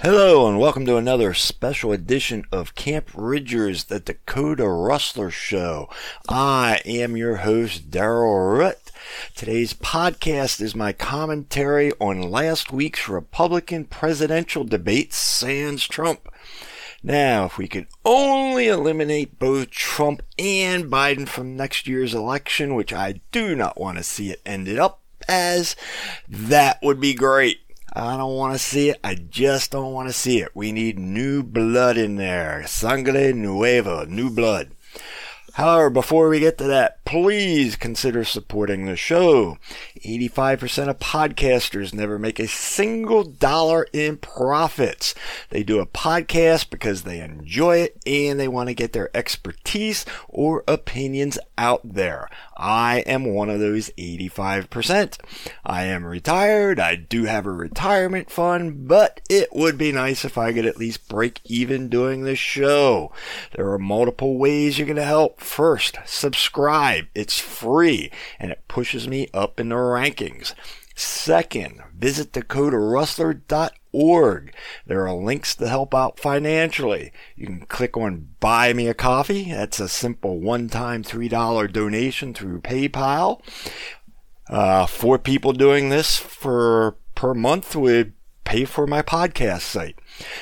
Hello, and welcome to another special edition of Camp Ridgers, the Dakota Rustler Show. I am your host, Daryl Rutt. Today's podcast is my commentary on last week's Republican presidential debate, sans Trump. Now, if we could only eliminate both Trump and Biden from next year's election, which I do not want to see it ended up as, that would be great. I don't want to see it. I just don't want to see it. We need new blood in there. Sangre nueva, new blood. However, before we get to that, please consider supporting the show. 85% of podcasters never make a single dollar in profits. They do a podcast because they enjoy it and they want to get their expertise or opinions out there. I am one of those 85%. I am retired. I do have a retirement fund, but it would be nice if I could at least break even doing the show. There are multiple ways going to help First, subscribe. It's free and it pushes me up in the rankings. Second, visit dakotarustler.org. There are links to help out financially. You can click on Buy Me a Coffee. That's a simple one-time $3 donation through PayPal. Uh, four people doing this for per month would pay for my podcast site.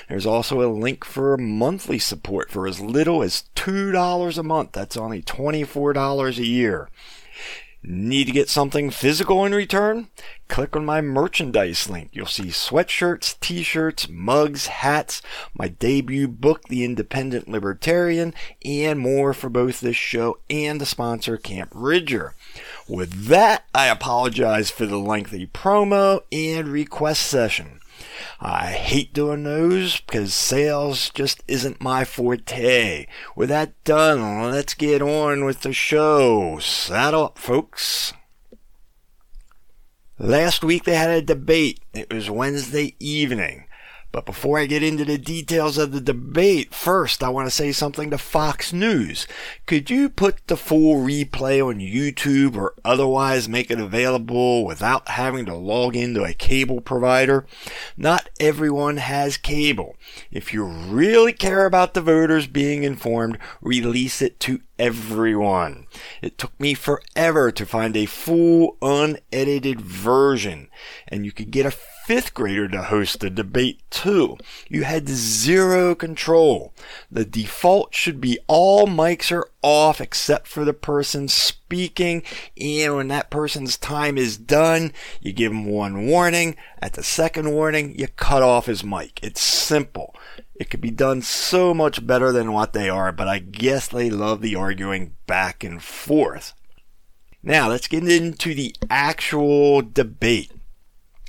There's also a link for monthly support for as little as $2 a month. That's only $24 a year. Need to get something physical in return? Click on my merchandise link. You'll see sweatshirts, t-shirts, mugs, hats, my debut book, The Independent Libertarian, and more for both this show and the sponsor, Camp Ridger. With that, I apologize for the lengthy promo and request session. I hate doing those because sales just isn't my forte. With that done, let's get on with the show. Saddle up, folks. Last week they had a debate. It was Wednesday evening. But before I get into the details of the debate, first I want to say something to Fox News. Could you put the full replay on YouTube or otherwise make it available without having to log into a cable provider? Not everyone has cable. If you really care about the voters being informed, release it to everyone. It took me forever to find a full unedited version and you could get a fifth grader to host the debate too. You had zero control. The default should be all mics are off except for the person speaking. And when that person's time is done, you give him one warning. At the second warning, you cut off his mic. It's simple. It could be done so much better than what they are, but I guess they love the arguing back and forth. Now let's get into the actual debate.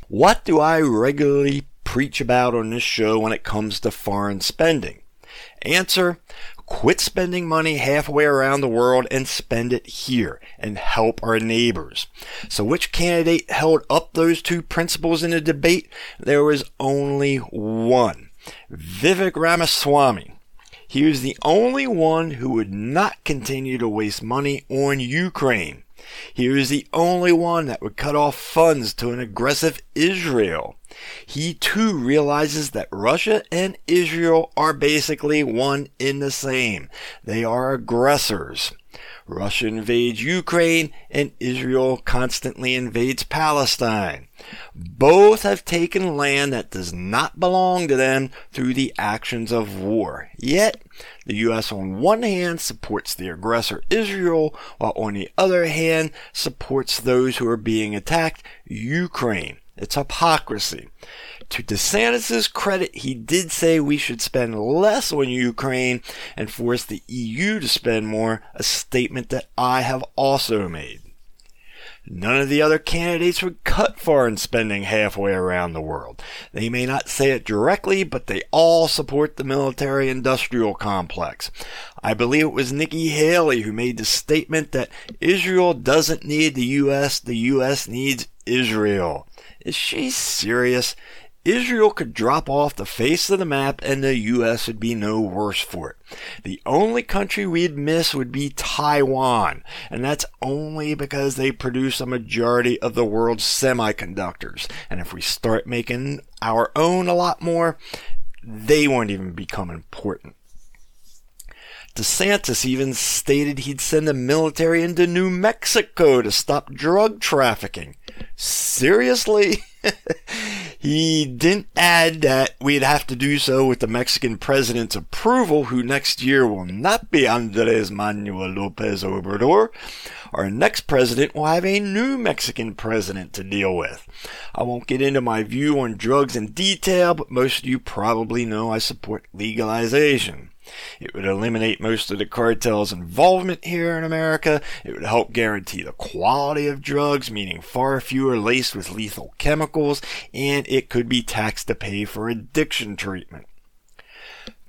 What do I regularly preach about on this show when it comes to foreign spending? Answer, quit spending money halfway around the world and spend it here and help our neighbors. So which candidate held up those two principles in the debate? There was only one. Vivek Ramaswamy. He was the only one who would not continue to waste money on Ukraine. He was the only one that would cut off funds to an aggressive Israel. He too realizes that Russia and Israel are basically one in the same. They are aggressors. Russia invades Ukraine and Israel constantly invades Palestine. Both have taken land that does not belong to them through the actions of war. Yet, the U.S. on one hand supports the aggressor Israel, while on the other hand supports those who are being attacked, Ukraine. It's hypocrisy. To DeSantis' credit, he did say we should spend less on Ukraine and force the EU to spend more, a statement that I have also made. None of the other candidates would cut foreign spending halfway around the world. They may not say it directly, but they all support the military industrial complex. I believe it was Nikki Haley who made the statement that Israel doesn't need the U.S., the U.S. needs Israel. Is she serious? Israel could drop off the face of the map and the US would be no worse for it. The only country we'd miss would be Taiwan, and that's only because they produce a majority of the world's semiconductors. And if we start making our own a lot more, they won't even become important. DeSantis even stated he'd send the military into New Mexico to stop drug trafficking. Seriously? he didn't add that we'd have to do so with the Mexican president's approval, who next year will not be Andres Manuel Lopez Obrador. Our next president will have a new Mexican president to deal with. I won't get into my view on drugs in detail, but most of you probably know I support legalization. It would eliminate most of the cartel's involvement here in America. It would help guarantee the quality of drugs, meaning far fewer laced with lethal chemicals, and it could be taxed to pay for addiction treatment.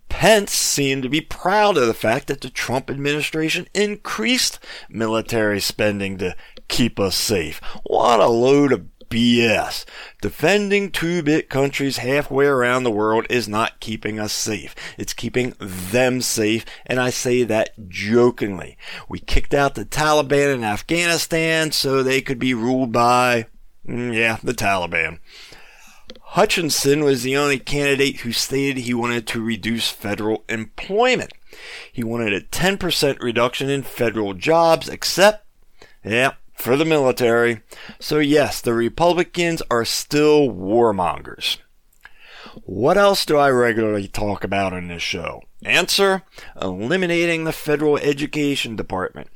Pence seemed to be proud of the fact that the Trump administration increased military spending to keep us safe. What a load of BS. Defending two bit countries halfway around the world is not keeping us safe. It's keeping them safe, and I say that jokingly. We kicked out the Taliban in Afghanistan so they could be ruled by, mm, yeah, the Taliban. Hutchinson was the only candidate who stated he wanted to reduce federal employment. He wanted a 10% reduction in federal jobs, except, yeah, for the military. So, yes, the Republicans are still warmongers. What else do I regularly talk about in this show? Answer Eliminating the federal education department.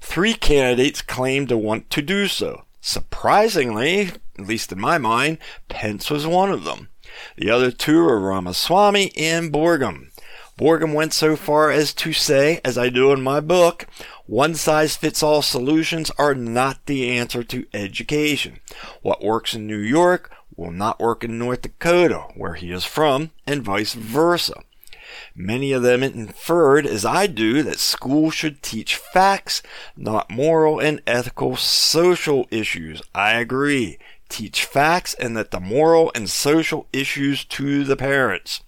Three candidates claim to want to do so. Surprisingly, at least in my mind, Pence was one of them. The other two are Ramaswamy and Burgum. Burgum went so far as to say, as I do in my book, one size fits all solutions are not the answer to education. What works in New York will not work in North Dakota, where he is from, and vice versa. Many of them inferred, as I do, that school should teach facts, not moral and ethical social issues. I agree. Teach facts and that the moral and social issues to the parents.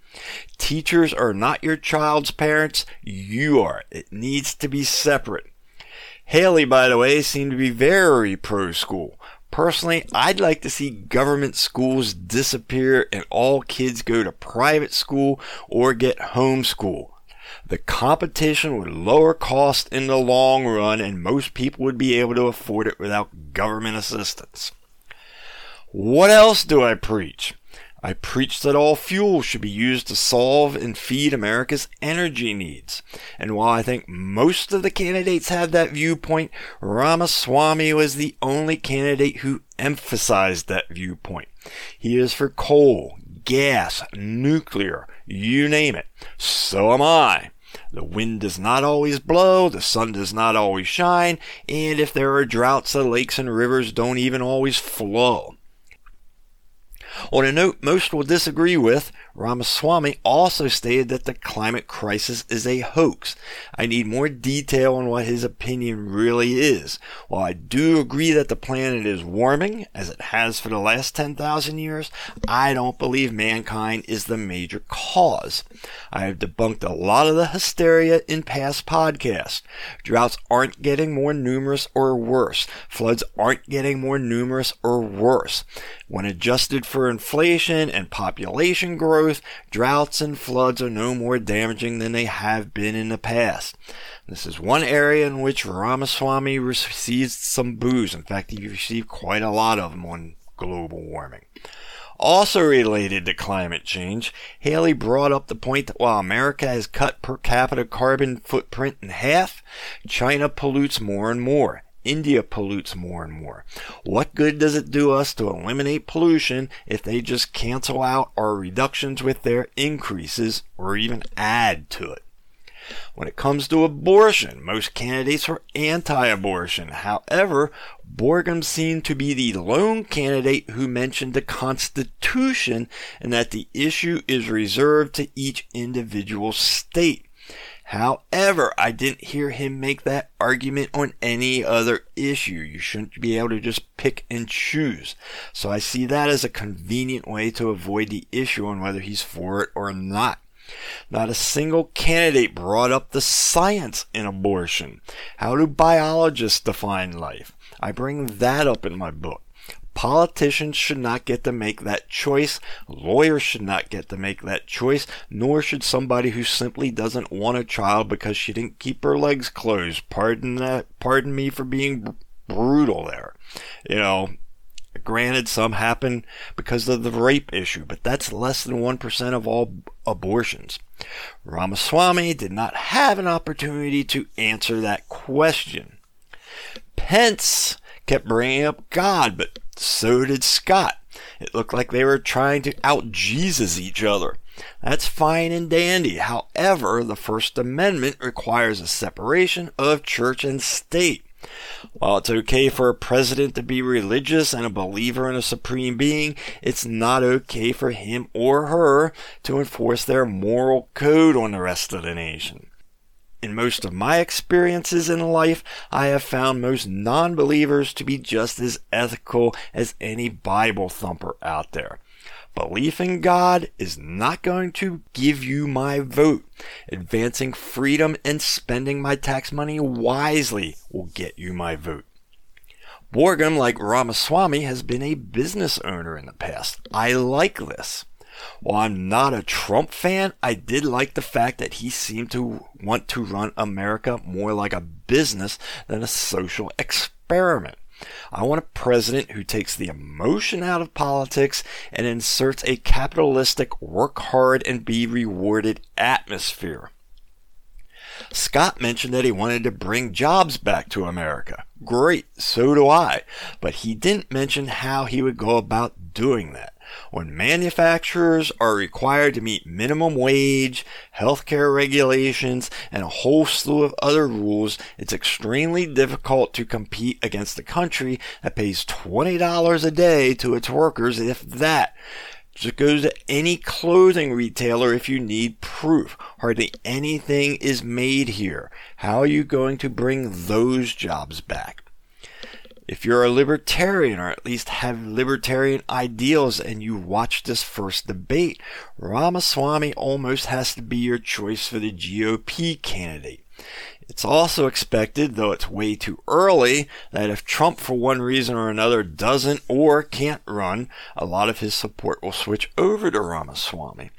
Teachers are not your child's parents. You are. It needs to be separate. Haley, by the way, seemed to be very pro school. Personally, I'd like to see government schools disappear and all kids go to private school or get homeschool. The competition would lower cost in the long run and most people would be able to afford it without government assistance. What else do I preach? I preach that all fuel should be used to solve and feed America's energy needs. And while I think most of the candidates have that viewpoint, Ramaswamy was the only candidate who emphasized that viewpoint. He is for coal, gas, nuclear, you name it. So am I. The wind does not always blow, the sun does not always shine, and if there are droughts, the lakes and rivers don't even always flow. On a note most will disagree with, Ramaswamy also stated that the climate crisis is a hoax. I need more detail on what his opinion really is. While I do agree that the planet is warming, as it has for the last 10,000 years, I don't believe mankind is the major cause. I have debunked a lot of the hysteria in past podcasts. Droughts aren't getting more numerous or worse. Floods aren't getting more numerous or worse. When adjusted for inflation and population growth, droughts and floods are no more damaging than they have been in the past. This is one area in which Ramaswamy received some boos. In fact, he received quite a lot of them on global warming. Also related to climate change, Haley brought up the point that while America has cut per capita carbon footprint in half, China pollutes more and more. India pollutes more and more. What good does it do us to eliminate pollution if they just cancel out our reductions with their increases or even add to it? When it comes to abortion, most candidates are anti-abortion. However, Burgum seemed to be the lone candidate who mentioned the Constitution and that the issue is reserved to each individual state. However, I didn't hear him make that argument on any other issue. You shouldn't be able to just pick and choose. So I see that as a convenient way to avoid the issue on whether he's for it or not. Not a single candidate brought up the science in abortion. How do biologists define life? I bring that up in my book. Politicians should not get to make that choice. Lawyers should not get to make that choice, nor should somebody who simply doesn't want a child because she didn't keep her legs closed. Pardon that, pardon me for being brutal there. You know, Granted, some happen because of the rape issue, but that's less than 1% of all abortions. Ramaswamy did not have an opportunity to answer that question. Pence kept bringing up God, but so did Scott. It looked like they were trying to out Jesus each other. That's fine and dandy. However, the First Amendment requires a separation of church and state. While it's okay for a president to be religious and a believer in a supreme being, it's not okay for him or her to enforce their moral code on the rest of the nation. In most of my experiences in life, I have found most non believers to be just as ethical as any Bible thumper out there. Belief in God is not going to give you my vote. Advancing freedom and spending my tax money wisely will get you my vote. Burgum, like Ramaswamy, has been a business owner in the past. I like this. While I'm not a Trump fan, I did like the fact that he seemed to want to run America more like a business than a social experiment. I want a president who takes the emotion out of politics and inserts a capitalistic work hard and be rewarded atmosphere. Scott mentioned that he wanted to bring jobs back to America. Great, so do I. But he didn't mention how he would go about doing that. When manufacturers are required to meet minimum wage, healthcare regulations, and a whole slew of other rules, it's extremely difficult to compete against a country that pays $20 a day to its workers, if that. Just go to any clothing retailer if you need proof. Hardly anything is made here. How are you going to bring those jobs back? If you're a libertarian or at least have libertarian ideals and you watch this first debate, Ramaswamy almost has to be your choice for the GOP candidate. It's also expected, though it's way too early, that if Trump for one reason or another doesn't or can't run, a lot of his support will switch over to Ramaswamy.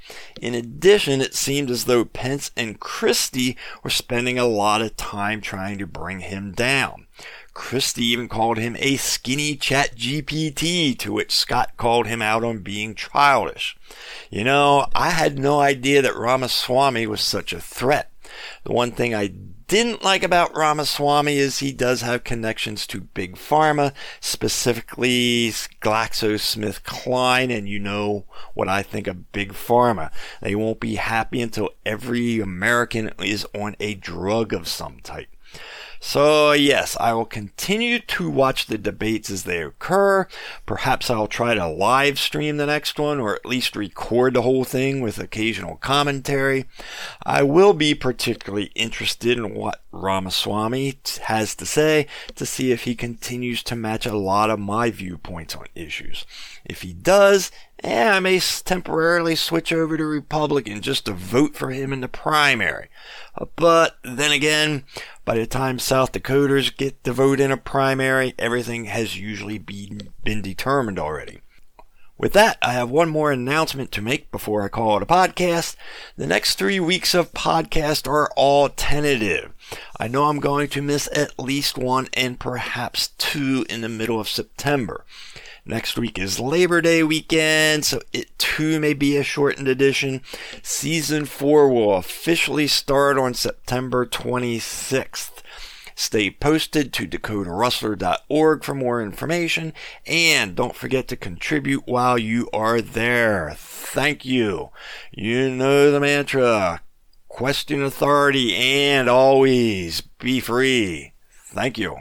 In addition, it seemed as though Pence and Christie were spending a lot of time trying to bring him down. Christie even called him a skinny ChatGPT, to which Scott called him out on being childish. You know, I had no idea that Ramaswamy was such a threat. The one thing I didn't like about Ramaswamy is he does have connections to Big Pharma, specifically GlaxoSmithKline, and you know what I think of Big Pharma. They won't be happy until every American is on a drug of some type. So yes, I will continue to watch the debates as they occur. Perhaps I'll try to live stream the next one or at least record the whole thing with occasional commentary. I will be particularly interested in what Ramaswamy has to say to see if he continues to match a lot of my viewpoints on issues. If he does, eh, I may temporarily switch over to Republican just to vote for him in the primary. Uh, but then again, by the time South Dakoters get to vote in a primary, everything has usually been, been determined already. With that, I have one more announcement to make before I call it a podcast. The next three weeks of podcast are all tentative. I know I'm going to miss at least one and perhaps two in the middle of September. Next week is Labor Day weekend, so it too may be a shortened edition. Season 4 will officially start on September 26th. Stay posted to dakotarustler.org for more information, and don't forget to contribute while you are there. Thank you. You know the mantra question authority and always be free. Thank you.